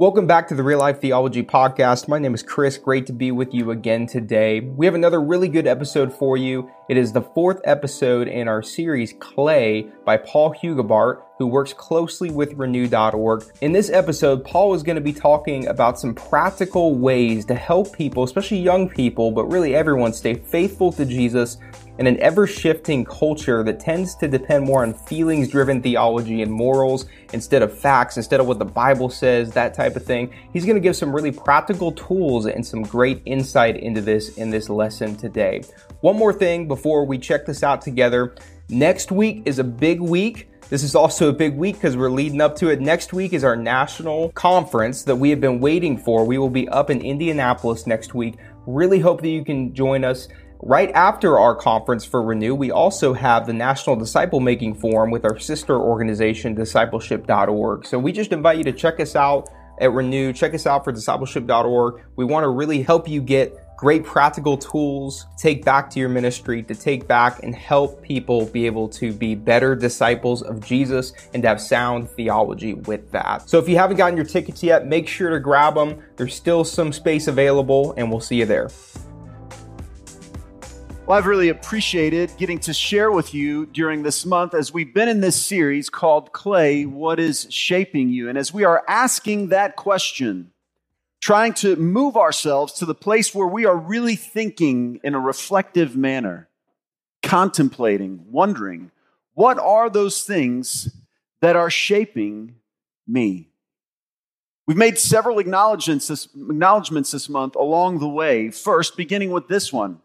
Welcome back to the Real Life Theology Podcast. My name is Chris. Great to be with you again today. We have another really good episode for you. It is the fourth episode in our series Clay by Paul Huyghebaert, who works closely with Renew.org. In this episode, Paul is going to be talking about some practical ways to help people, especially young people, but really everyone, stay faithful to Jesus in an ever shifting culture that tends to depend more on feelings driven theology and morals instead of facts, instead of what the Bible says, that type of thing. He's going to give some really practical tools and some great insight into this in this lesson today. One more thing before we check this out together. Next week is a big week. This is also a big week because we're leading up to it. Next week is our national conference that we have been waiting for. We will be up in Indianapolis next week. Really hope that you can join us. Right after our conference for Renew, we also have the National Disciple Making Forum with our sister organization, discipleship.org. So we just invite you to check us out at Renew. Check us out for discipleship.org. We want to really help you get great practical tools to take back to your ministry, to take back and help people be able to be better disciples of Jesus and to have sound theology with that. So if you haven't gotten your tickets yet, make sure to grab them. There's still some space available, and we'll see you there. Well, I've really appreciated getting to share with you during this month as we've been in this series called Clay What is Shaping You? And as we are asking that question, trying to move ourselves to the place where we are really thinking in a reflective manner, contemplating, wondering, what are those things that are shaping me? We've made several acknowledgments this, acknowledgments this month along the way. First, beginning with this one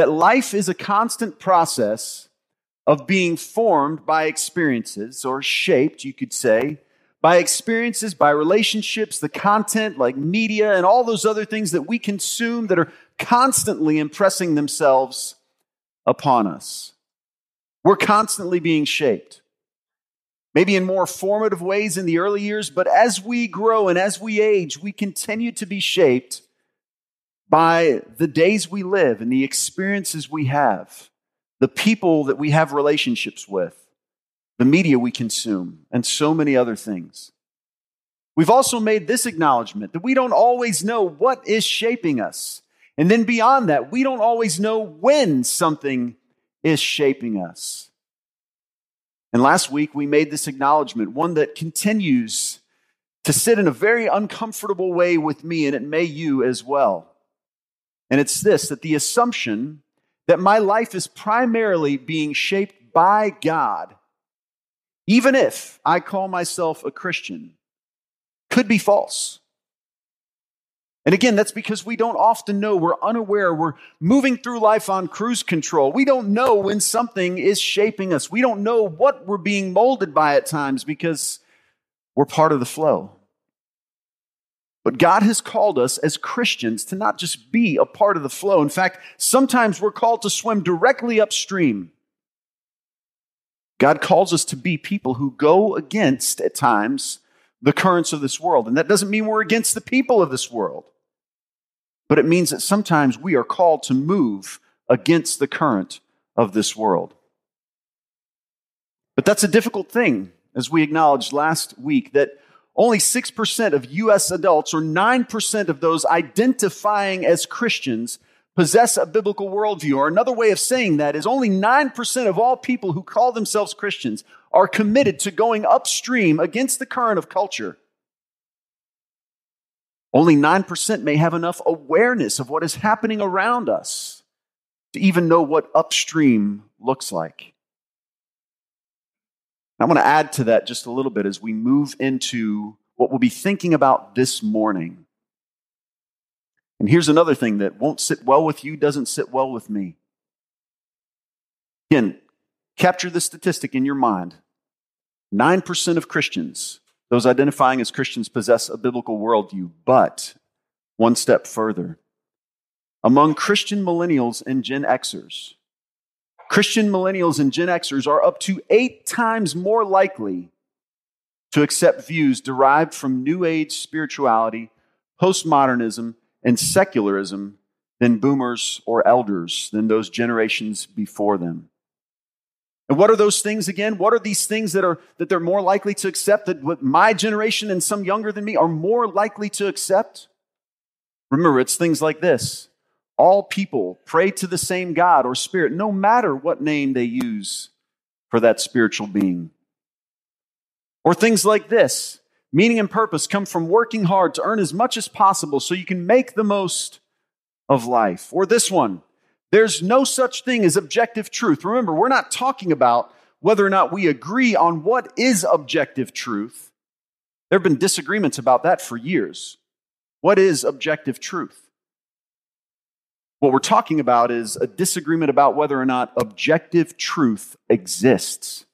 that life is a constant process of being formed by experiences, or shaped, you could say, by experiences, by relationships, the content like media and all those other things that we consume that are constantly impressing themselves upon us. We're constantly being shaped. Maybe in more formative ways in the early years, but as we grow and as we age, we continue to be shaped by the days we live and the experiences we have, the people that we have relationships with, the media we consume, and so many other things. We've also made this acknowledgement that we don't always know what is shaping us. And then beyond that, we don't always know when something is shaping us. And last week, we made this acknowledgement, one that continues to sit in a very uncomfortable way with me, and it may you as well. And it's this that the assumption that my life is primarily being shaped by God, even if I call myself a Christian, could be false. And again, that's because we don't often know. We're unaware. We're moving through life on cruise control. We don't know when something is shaping us. We don't know what we're being molded by at times because we're part of the flow. But God has called us as Christians to not just be a part of the flow. In fact, sometimes we're called to swim directly upstream. God calls us to be people who go against, at times, the currents of this world. And that doesn't mean we're against the people of this world, but it means that sometimes we are called to move against the current of this world. But that's a difficult thing, as we acknowledged last week, that only 6% of US adults, or 9% of those identifying as Christians, possess a biblical worldview. Or another way of saying that is only 9% of all people who call themselves Christians are committed to going upstream against the current of culture. Only 9% may have enough awareness of what is happening around us to even know what upstream looks like. I want to add to that just a little bit as we move into what we'll be thinking about this morning. And here's another thing that won't sit well with you, doesn't sit well with me. Again, capture the statistic in your mind 9% of Christians, those identifying as Christians, possess a biblical worldview. But one step further, among Christian millennials and Gen Xers, Christian millennials and Gen Xers are up to eight times more likely to accept views derived from New Age spirituality, postmodernism, and secularism than boomers or elders, than those generations before them. And what are those things again? What are these things that are that they're more likely to accept that what my generation and some younger than me are more likely to accept? Remember, it's things like this. All people pray to the same God or spirit, no matter what name they use for that spiritual being. Or things like this. Meaning and purpose come from working hard to earn as much as possible so you can make the most of life. Or this one. There's no such thing as objective truth. Remember, we're not talking about whether or not we agree on what is objective truth. There have been disagreements about that for years. What is objective truth? What we're talking about is a disagreement about whether or not objective truth exists.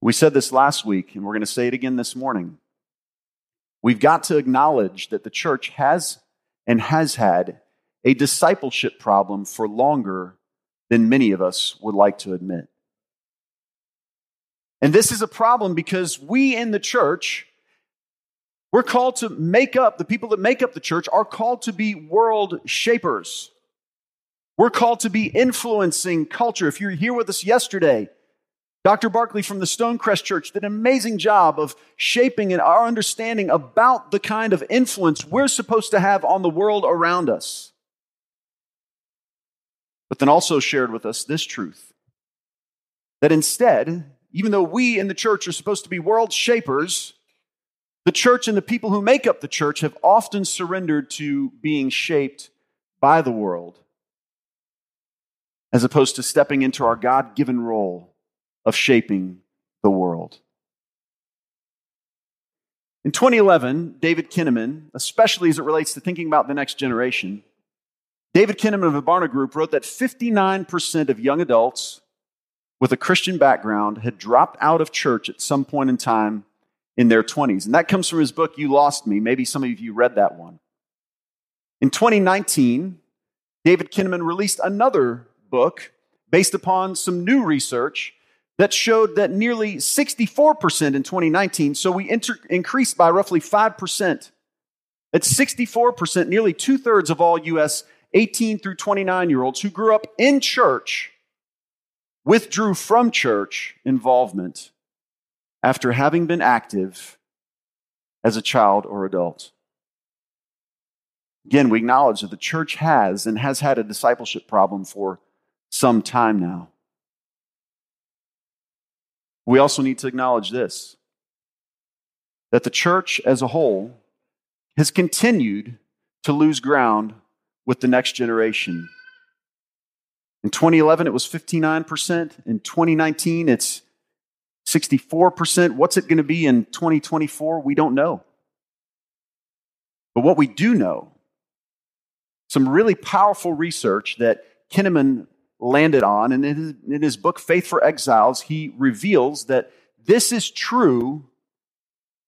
We said this last week, and we're going to say it again this morning. We've got to acknowledge that the church has and has had a discipleship problem for longer than many of us would like to admit. And this is a problem because we in the church, we're called to make up, the people that make up the church are called to be world shapers. We're called to be influencing culture. If you're here with us yesterday, Dr. Barkley from the Stonecrest Church did an amazing job of shaping in our understanding about the kind of influence we're supposed to have on the world around us but then also shared with us this truth that instead, even though we in the church are supposed to be world shapers, the church and the people who make up the church have often surrendered to being shaped by the world as opposed to stepping into our God given role of shaping the world. In 2011, David Kinnaman, especially as it relates to thinking about the next generation, David Kinnaman of the Barna Group wrote that 59% of young adults with a Christian background had dropped out of church at some point in time in their 20s. And that comes from his book, You Lost Me. Maybe some of you read that one. In 2019, David Kinnaman released another book based upon some new research that showed that nearly 64% in 2019, so we inter- increased by roughly 5%. At 64%, nearly two thirds of all U.S. 18 through 29 year olds who grew up in church withdrew from church involvement after having been active as a child or adult. Again, we acknowledge that the church has and has had a discipleship problem for some time now. We also need to acknowledge this that the church as a whole has continued to lose ground with the next generation. In 2011, it was 59%. In 2019, it's 64%. What's it going to be in 2024? We don't know. But what we do know, some really powerful research that Kinnaman landed on, and in his book, Faith for Exiles, he reveals that this is true,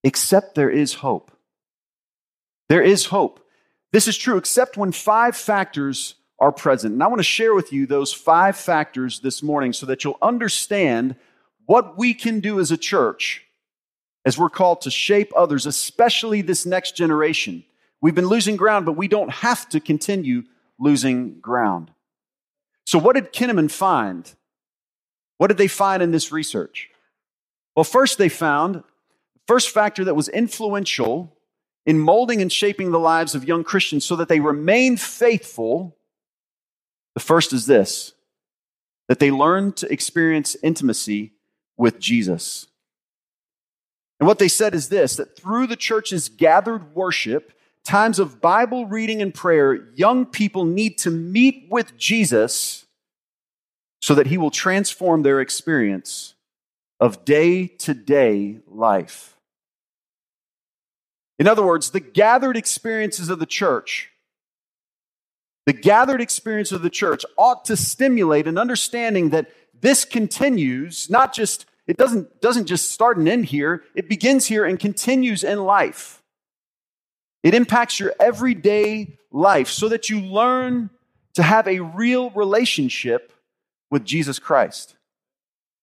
except there is hope. There is hope. This is true except when five factors are present. And I want to share with you those five factors this morning so that you'll understand what we can do as a church as we're called to shape others, especially this next generation. We've been losing ground, but we don't have to continue losing ground. So, what did Kinnaman find? What did they find in this research? Well, first, they found the first factor that was influential in molding and shaping the lives of young Christians so that they remain faithful, the first is this that they learn to experience intimacy with Jesus. And what they said is this that through the church's gathered worship, times of Bible reading and prayer, young people need to meet with Jesus so that he will transform their experience of day to day life. In other words, the gathered experiences of the church, the gathered experience of the church ought to stimulate an understanding that this continues, not just, it doesn't, doesn't just start and end here, it begins here and continues in life. It impacts your everyday life so that you learn to have a real relationship with Jesus Christ,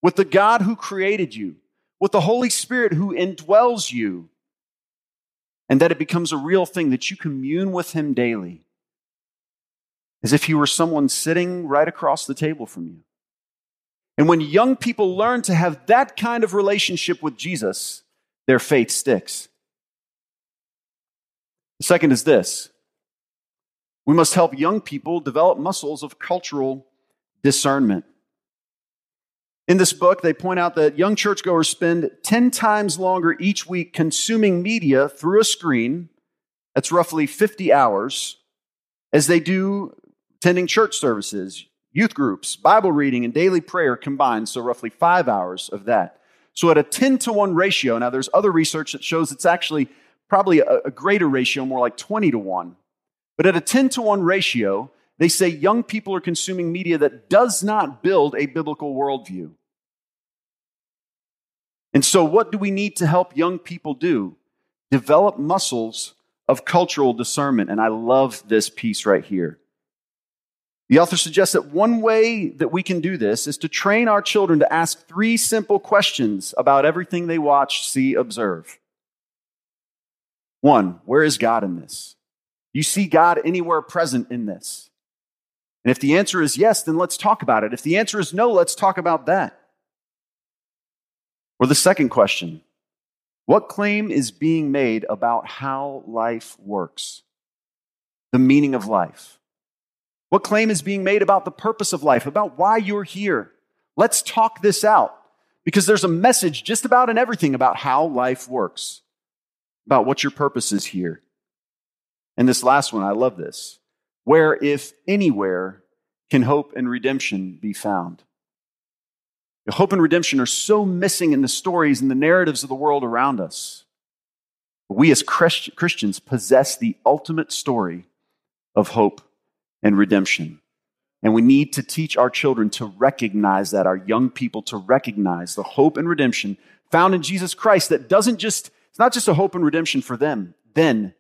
with the God who created you, with the Holy Spirit who indwells you and that it becomes a real thing that you commune with Him daily, as if He were someone sitting right across the table from you. And when young people learn to have that kind of relationship with Jesus, their faith sticks. The second is this we must help young people develop muscles of cultural discernment. In this book, they point out that young churchgoers spend 10 times longer each week consuming media through a screen, that's roughly 50 hours, as they do attending church services, youth groups, Bible reading, and daily prayer combined, so roughly five hours of that. So at a 10 to 1 ratio, now there's other research that shows it's actually probably a, a greater ratio, more like 20 to 1. But at a 10 to 1 ratio, they say young people are consuming media that does not build a biblical worldview. And so, what do we need to help young people do? Develop muscles of cultural discernment. And I love this piece right here. The author suggests that one way that we can do this is to train our children to ask three simple questions about everything they watch, see, observe. One, where is God in this? You see God anywhere present in this? And if the answer is yes, then let's talk about it. If the answer is no, let's talk about that. Or the second question What claim is being made about how life works? The meaning of life. What claim is being made about the purpose of life, about why you're here? Let's talk this out because there's a message just about in everything about how life works, about what your purpose is here. And this last one, I love this. Where, if anywhere, can hope and redemption be found? Hope and redemption are so missing in the stories and the narratives of the world around us. We as Christians possess the ultimate story of hope and redemption. And we need to teach our children to recognize that, our young people to recognize the hope and redemption found in Jesus Christ that doesn't just, it's not just a hope and redemption for them, then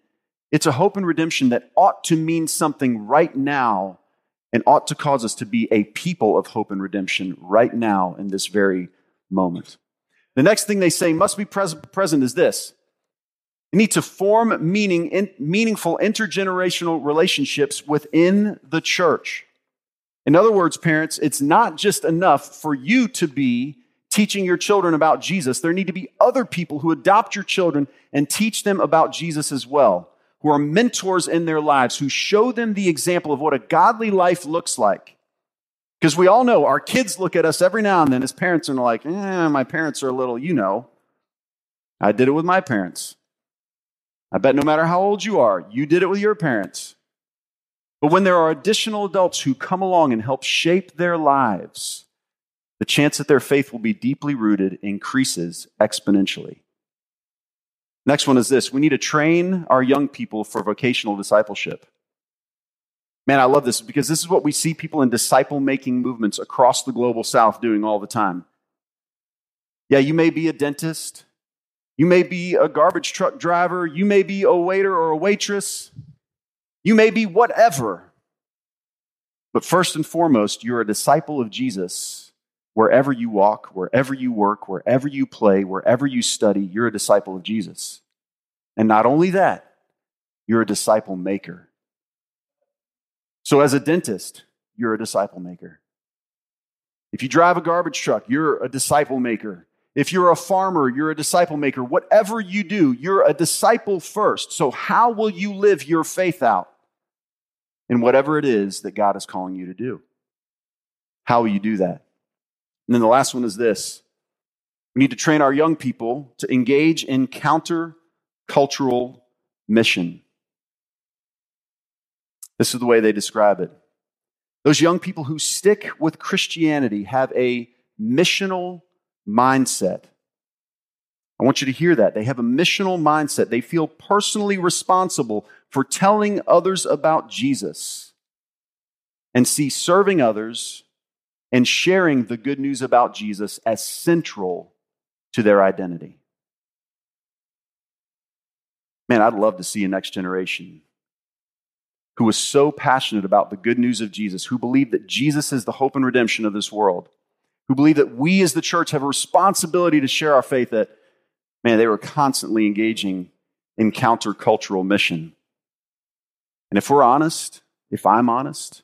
it's a hope and redemption that ought to mean something right now and ought to cause us to be a people of hope and redemption right now in this very moment. The next thing they say must be present is this. You need to form meaning, in, meaningful intergenerational relationships within the church. In other words, parents, it's not just enough for you to be teaching your children about Jesus. There need to be other people who adopt your children and teach them about Jesus as well who are mentors in their lives, who show them the example of what a godly life looks like. Because we all know our kids look at us every now and then as parents and are like, eh, my parents are a little, you know. I did it with my parents. I bet no matter how old you are, you did it with your parents. But when there are additional adults who come along and help shape their lives, the chance that their faith will be deeply rooted increases exponentially. Next one is this we need to train our young people for vocational discipleship. Man, I love this because this is what we see people in disciple making movements across the global south doing all the time. Yeah, you may be a dentist, you may be a garbage truck driver, you may be a waiter or a waitress, you may be whatever. But first and foremost, you're a disciple of Jesus. Wherever you walk, wherever you work, wherever you play, wherever you study, you're a disciple of Jesus. And not only that, you're a disciple maker. So, as a dentist, you're a disciple maker. If you drive a garbage truck, you're a disciple maker. If you're a farmer, you're a disciple maker. Whatever you do, you're a disciple first. So, how will you live your faith out in whatever it is that God is calling you to do? How will you do that? And then the last one is this we need to train our young people to engage in counter cultural mission. This is the way they describe it. Those young people who stick with Christianity have a missional mindset. I want you to hear that. They have a missional mindset. They feel personally responsible for telling others about Jesus and see serving others and sharing the good news about Jesus as central to their identity. Man, I'd love to see a next generation who was so passionate about the good news of Jesus, who believed that Jesus is the hope and redemption of this world, who believe that we as the church have a responsibility to share our faith, that, man, they were constantly engaging in countercultural mission. And if we're honest, if I'm honest,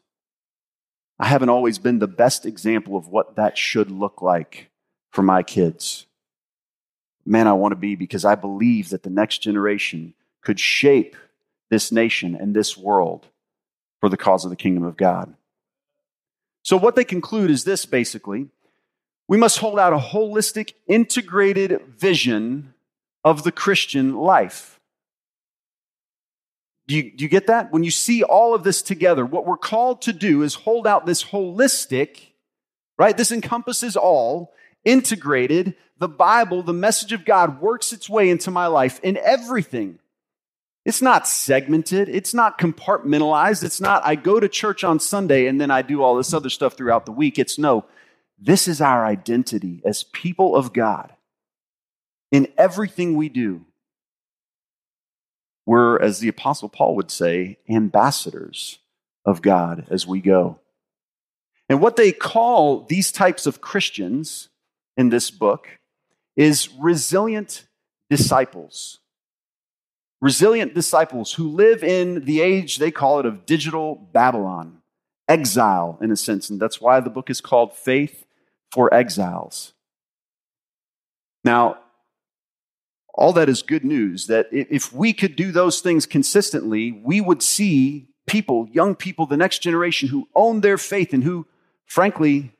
I haven't always been the best example of what that should look like for my kids. Man, I want to be because I believe that the next generation could shape this nation and this world for the cause of the kingdom of God. So, what they conclude is this basically we must hold out a holistic, integrated vision of the Christian life. Do you, do you, get that? When you see all of this together, what we're called to do is hold out this holistic, right? This encompasses all, integrated. The Bible, the message of God works its way into my life in everything. It's not segmented. It's not compartmentalized. It's not, I go to church on Sunday and then I do all this other stuff throughout the week. It's no, this is our identity as people of God. In everything we do, we're, as the Apostle Paul would say, ambassadors of God as we go. And what they call these types of Christians in this book is resilient disciples. Resilient disciples who live in the age, they call it, of digital Babylon, exile in a sense. And that's why the book is called Faith for Exiles. Now, all that is good news that if we could do those things consistently, we would see people, young people, the next generation who own their faith and who, frankly,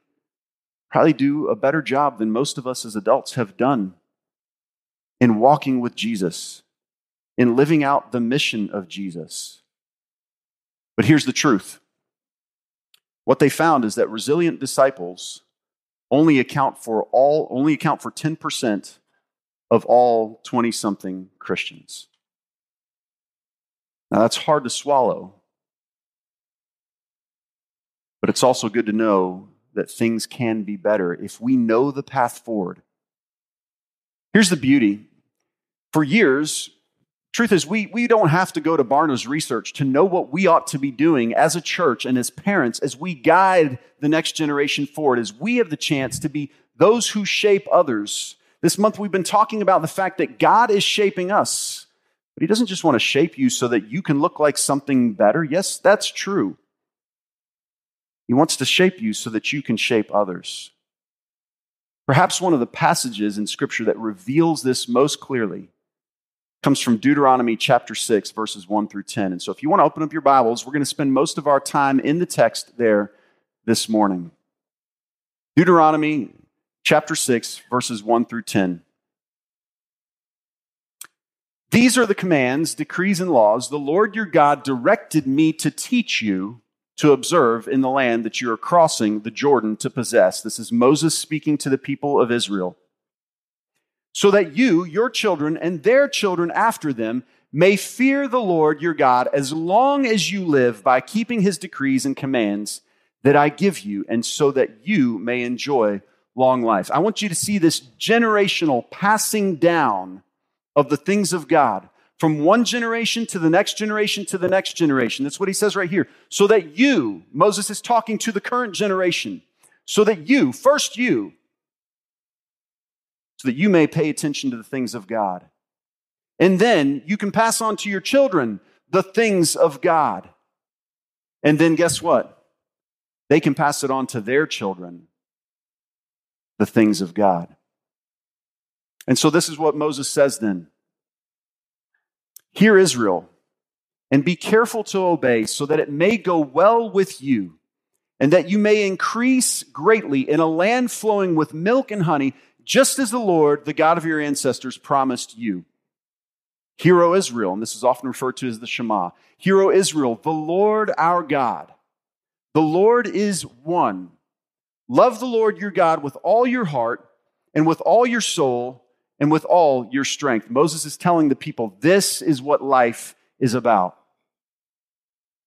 probably do a better job than most of us as adults have done in walking with Jesus, in living out the mission of Jesus. But here's the truth what they found is that resilient disciples only account for all only account for 10% of all 20 something Christians. Now, that's hard to swallow, but it's also good to know that things can be better if we know the path forward. Here's the beauty. For years, truth is, we, we don't have to go to Barna's research to know what we ought to be doing as a church and as parents as we guide the next generation forward, as we have the chance to be those who shape others this month, we've been talking about the fact that God is shaping us, but He doesn't just want to shape you so that you can look like something better. Yes, that's true. He wants to shape you so that you can shape others. Perhaps one of the passages in Scripture that reveals this most clearly comes from Deuteronomy chapter 6, verses 1 through 10. And so if you want to open up your Bibles, we're going to spend most of our time in the text there this morning. Deuteronomy chapter 6, verses 1 through 10. These are the commands, decrees, and laws the Lord your God directed me to teach you to observe in the land that you are crossing the Jordan to possess. This is Moses speaking to the people of Israel. So that you, your children, and their children after them may fear the Lord your God as long as you live by keeping his decrees and commands that I give you, and so that you may enjoy long life. I want you to see this generational passing down of the things of God from one generation to the next generation to the next generation. That's what he says right here. So that you, Moses is talking to the current generation, so that you, first you, so that you may pay attention to the things of God. And then you can pass on to your children the things of God. And then guess what? They can pass it on to their children the things of God. And so this is what Moses says then Hear Israel, and be careful to obey, so that it may go well with you, and that you may increase greatly in a land flowing with milk and honey, just as the Lord, the God of your ancestors, promised you. Hear, O Israel, and this is often referred to as the Shema. Hear, O Israel, the Lord our God. The Lord is one. Love the Lord your God with all your heart and with all your soul and with all your strength. Moses is telling the people this is what life is about.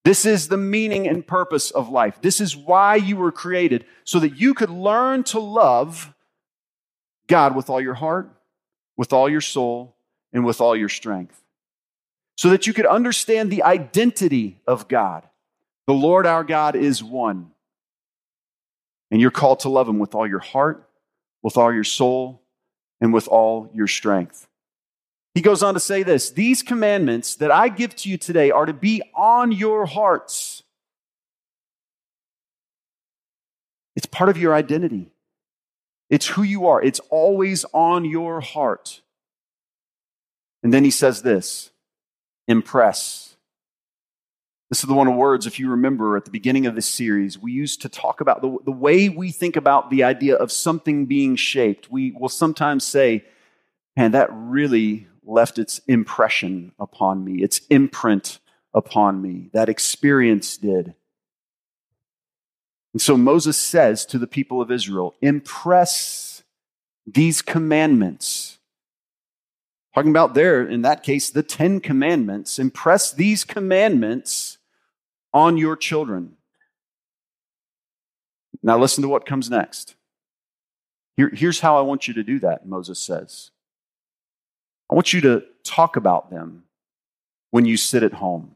This is the meaning and purpose of life. This is why you were created, so that you could learn to love God with all your heart, with all your soul, and with all your strength. So that you could understand the identity of God. The Lord our God is one. And you're called to love him with all your heart, with all your soul, and with all your strength. He goes on to say this These commandments that I give to you today are to be on your hearts. It's part of your identity. It's who you are. It's always on your heart. And then he says this impress. This is the one of words, if you remember at the beginning of this series, we used to talk about the, the way we think about the idea of something being shaped. We will sometimes say, man, that really left its impression upon me, its imprint upon me. That experience did. And so Moses says to the people of Israel, impress these commandments. Talking about there, in that case, the Ten Commandments. Impress these commandments on your children. Now, listen to what comes next. Here, here's how I want you to do that, Moses says. I want you to talk about them when you sit at home.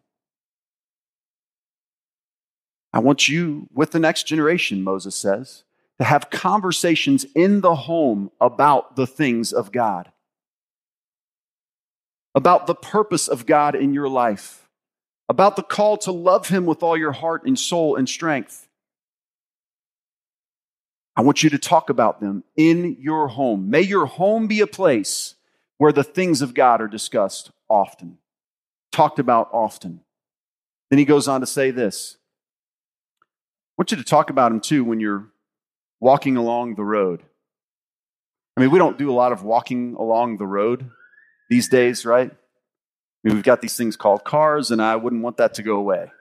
I want you, with the next generation, Moses says, to have conversations in the home about the things of God, about the purpose of God in your life, about the call to love Him with all your heart and soul and strength. I want you to talk about them in your home. May your home be a place where the things of God are discussed often, talked about often. Then he goes on to say this want you to talk about him too when you're walking along the road. I mean, we don't do a lot of walking along the road these days, right? I mean, we've got these things called cars, and I wouldn't want that to go away.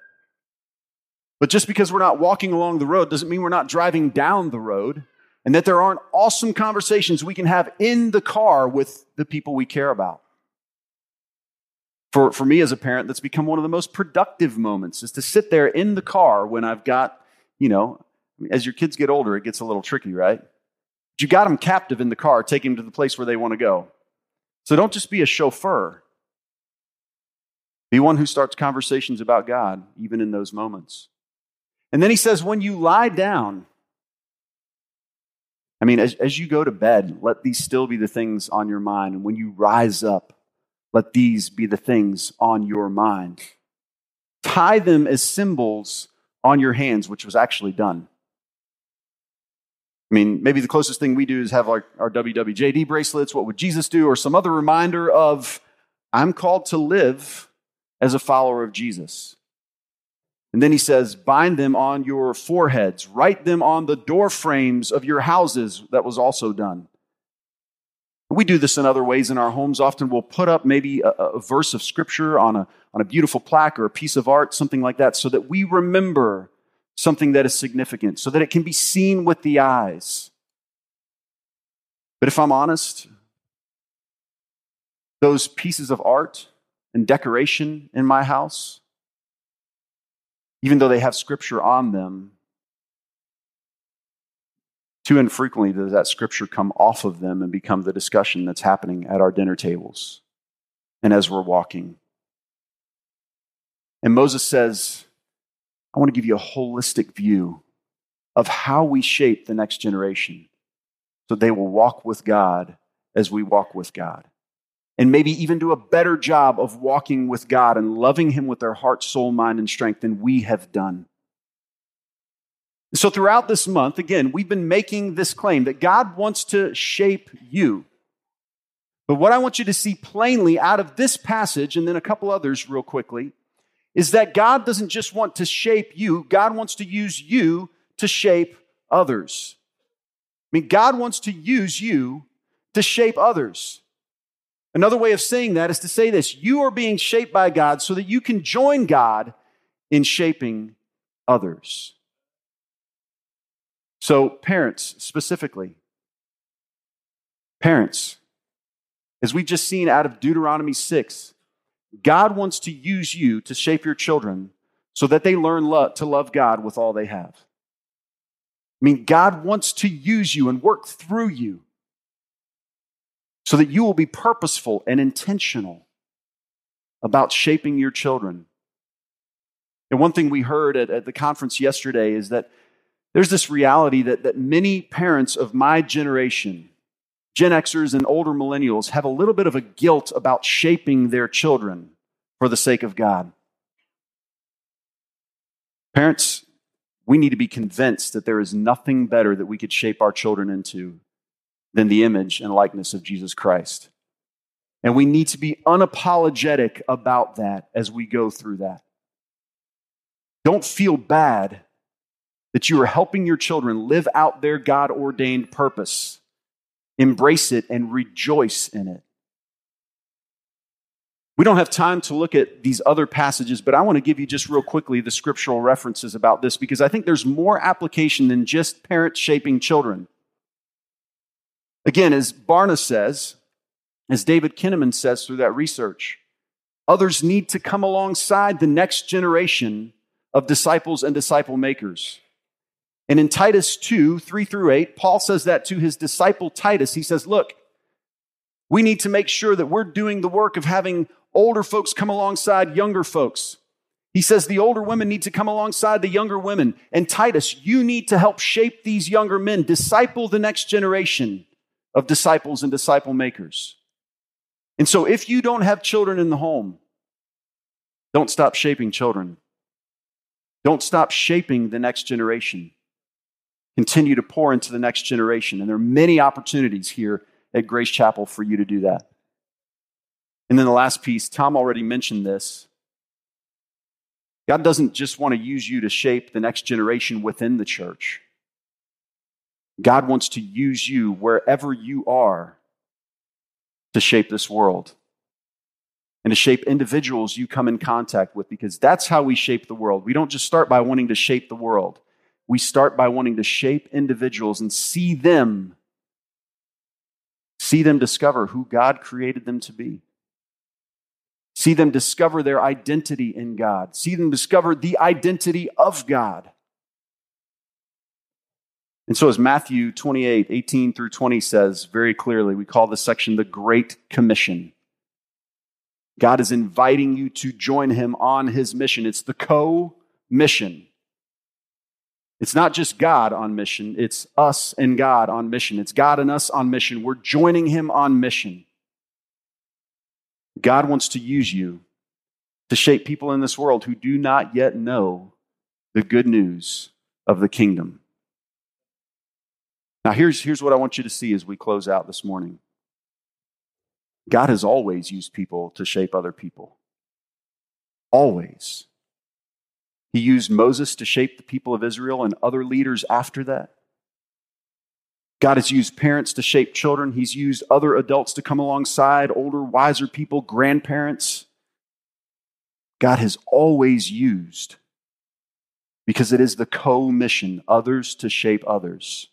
But just because we're not walking along the road doesn't mean we're not driving down the road and that there aren't awesome conversations we can have in the car with the people we care about. For, for me as a parent, that's become one of the most productive moments is to sit there in the car when I've got, you know, as your kids get older, it gets a little tricky, right? But you got them captive in the car, take them to the place where they want to go. So don't just be a chauffeur. Be one who starts conversations about God, even in those moments. And then he says, when you lie down, I mean, as, as you go to bed, let these still be the things on your mind. And when you rise up, let these be the things on your mind. Tie them as symbols on your hands, which was actually done. I mean, maybe the closest thing we do is have our, our WWJD bracelets. What would Jesus do? Or some other reminder of, I'm called to live as a follower of Jesus. And then he says, bind them on your foreheads, write them on the door frames of your houses. That was also done. We do this in other ways in our homes. Often we'll put up maybe a, a, verse of scripture on a, on a beautiful plaque or a piece of art, something like that, so that we remember something that is significant, so that it can be seen with the eyes. But if I'm honest, those pieces of art and decoration in my house, even though they have scripture on them, too infrequently does that scripture come off of them and become the discussion that's happening at our dinner tables and as we're walking. And Moses says, I want to give you a holistic view of how we shape the next generation so they will walk with God as we walk with God and maybe even do a better job of walking with God and loving Him with their heart, soul, mind, and strength than we have done. So, throughout this month, again, we've been making this claim that God wants to shape you. But what I want you to see plainly out of this passage, and then a couple others real quickly, is that God doesn't just want to shape you, God wants to use you to shape others. I mean, God wants to use you to shape others. Another way of saying that is to say this you are being shaped by God so that you can join God in shaping others. So, parents specifically, parents, as we've just seen out of Deuteronomy 6, God wants to use you to shape your children so that they learn to love God with all they have. I mean, God wants to use you and work through you so that you will be purposeful and intentional about shaping your children. And one thing we heard at, at the conference yesterday is that there's this reality that, that many parents of my generation, Gen Xers and older millennials, have a little bit of a guilt about shaping their children for the sake of God. Parents, we need to be convinced that there is nothing better that we could shape our children into than the image and likeness of Jesus Christ. And we need to be unapologetic about that as we go through that. Don't feel bad that you are helping your children live out their God ordained purpose. Embrace it and rejoice in it. We don't have time to look at these other passages, but I want to give you just real quickly the scriptural references about this because I think there's more application than just parents shaping children. Again, as Barna says, as David Kinnaman says through that research, others need to come alongside the next generation of disciples and disciple makers. And in Titus 2 3 through 8, Paul says that to his disciple Titus. He says, Look, we need to make sure that we're doing the work of having older folks come alongside younger folks. He says the older women need to come alongside the younger women. And Titus, you need to help shape these younger men, disciple the next generation of disciples and disciple makers. And so if you don't have children in the home, don't stop shaping children. Don't stop shaping the next generation. Continue to pour into the next generation. And there are many opportunities here at Grace Chapel for you to do that. And then the last piece, Tom already mentioned this. God doesn't just want to use you to shape the next generation within the church. God wants to use you wherever you are to shape this world and to shape individuals you come in contact with because that's how we shape the world. We don't just start by wanting to shape the world, we start by wanting to shape individuals and see them, see them discover who God created them to be. See them discover their identity in God. See them discover the identity of God. And so, as Matthew 28 18 through 20 says very clearly, we call this section the Great Commission. God is inviting you to join him on his mission. It's the co mission. It's not just God on mission, it's us and God on mission. It's God and us on mission. We're joining him on mission. God wants to use you to shape people in this world who do not yet know the good news of the kingdom. Now, here's, here's what I want you to see as we close out this morning God has always used people to shape other people. Always. He used Moses to shape the people of Israel and other leaders after that. God has used parents to shape children. He's used other adults to come alongside, older, wiser people, grandparents. God has always used because it is the co mission, others to shape others.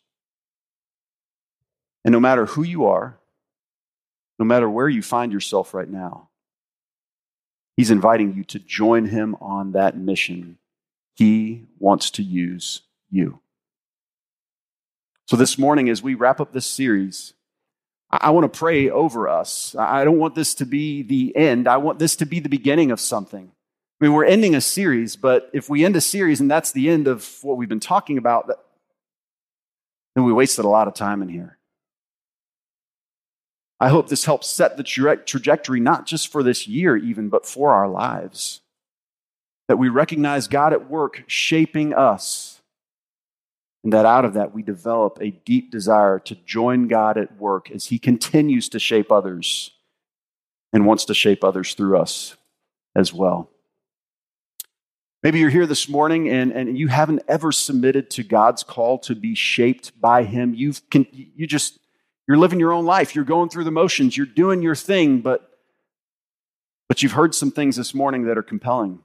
And no matter who you are, no matter where you find yourself right now, He's inviting you to join Him on that mission. He wants to use you. So, this morning, as we wrap up this series, I want to pray over us. I don't want this to be the end. I want this to be the beginning of something. I mean, we're ending a series, but if we end a series and that's the end of what we've been talking about, then we wasted a lot of time in here. I hope this helps set the trajectory, not just for this year, even, but for our lives. That we recognize God at work shaping us and that out of that, we develop a deep desire to join God at work as He continues to shape others and wants to shape others through us as well. Maybe you're here this morning and, and you haven't ever submitted to God's call to be shaped by Him. You've, you just, you're living your own life. You're going through the motions. You're doing your thing, but, but you've heard some things this morning that are compelling.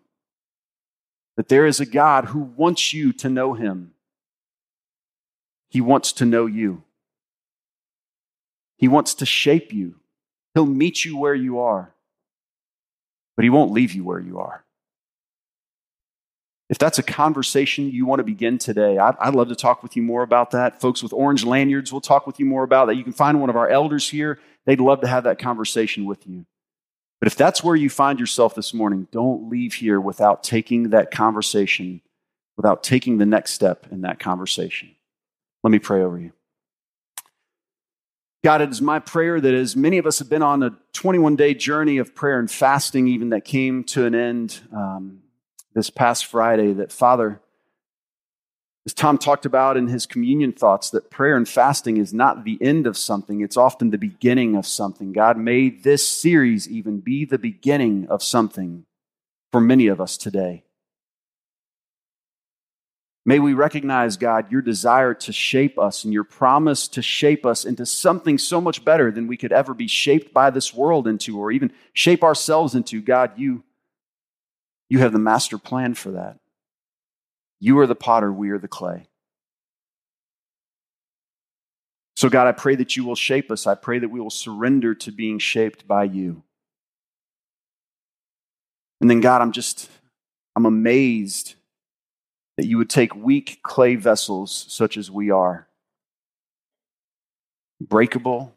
That there is a God who wants you to know Him he wants to know you. He wants to shape you. He'll meet you where you are, but He won't leave you where you are. If that's a conversation you want to begin today, I'd, I'd, love to talk with you more about that. Folks with orange lanyards we'll talk with you more about that. You can find one of our elders here. They'd love to have that conversation with you. But if that's where you find yourself this morning, don't leave here without taking that conversation, without taking the next step in that conversation. Let me pray over you. God, it is my prayer that as many of us have been on a 21 day journey of prayer and fasting, even that came to an end um, this past Friday, that Father, As Tom talked about in his communion thoughts, that prayer and fasting is not the end of something, it's often the beginning of something. God made this series even be the beginning of something for many of us today. May we recognize, God, your desire to shape us and your promise to shape us into something so much better than we could ever be shaped by this world into or even shape ourselves into. God, you, you have the master plan for that. You are the potter, we are the clay. So, God, I pray that you will shape us. I pray that we will surrender to being shaped by you. And then, God, I'm just, I'm amazed that you would take weak clay vessels such as we are, breakable,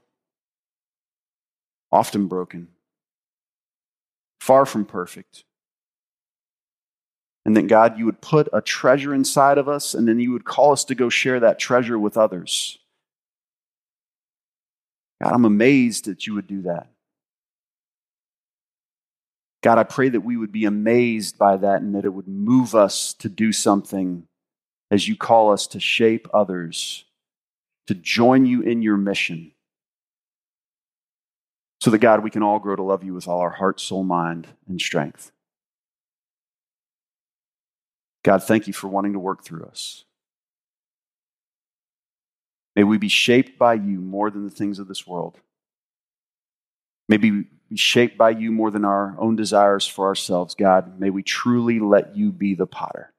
often broken, far from perfect. And that God, you would put a treasure inside of us, and then you would call us to go share that treasure with others. God, I'm amazed that you would do that. God, I pray that we would be amazed by that and that it would move us to do something as you call us to shape others, to join you in your mission. So that, God, we can all grow to love you with all our heart, soul, mind, and strength. God, thank you for wanting to work through us. May we be shaped by you more than the things of this world. May we be shaped by you more than our own desires for ourselves. God, may we truly let you be the potter.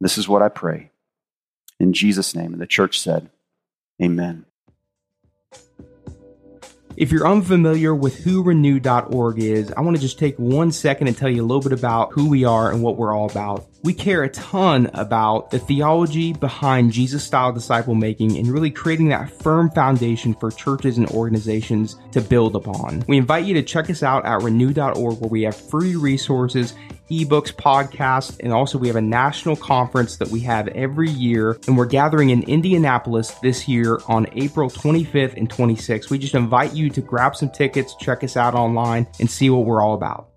This is what I pray. In Jesus' name. And the church said, Amen. If you're unfamiliar with who renew.org is, I want to just take one second and tell you a little bit about who we are and what we're all about. We care a ton about the theology behind Jesus style disciple making and really creating that firm foundation for churches and organizations to build upon. We invite you to check us out at renew.org where we have free resources ebooks, podcasts, and also we have a national conference that we have every year. And we're gathering in Indianapolis this year on April 25th and 26th. We just invite you to grab some tickets, check us out online, and see what we're all about.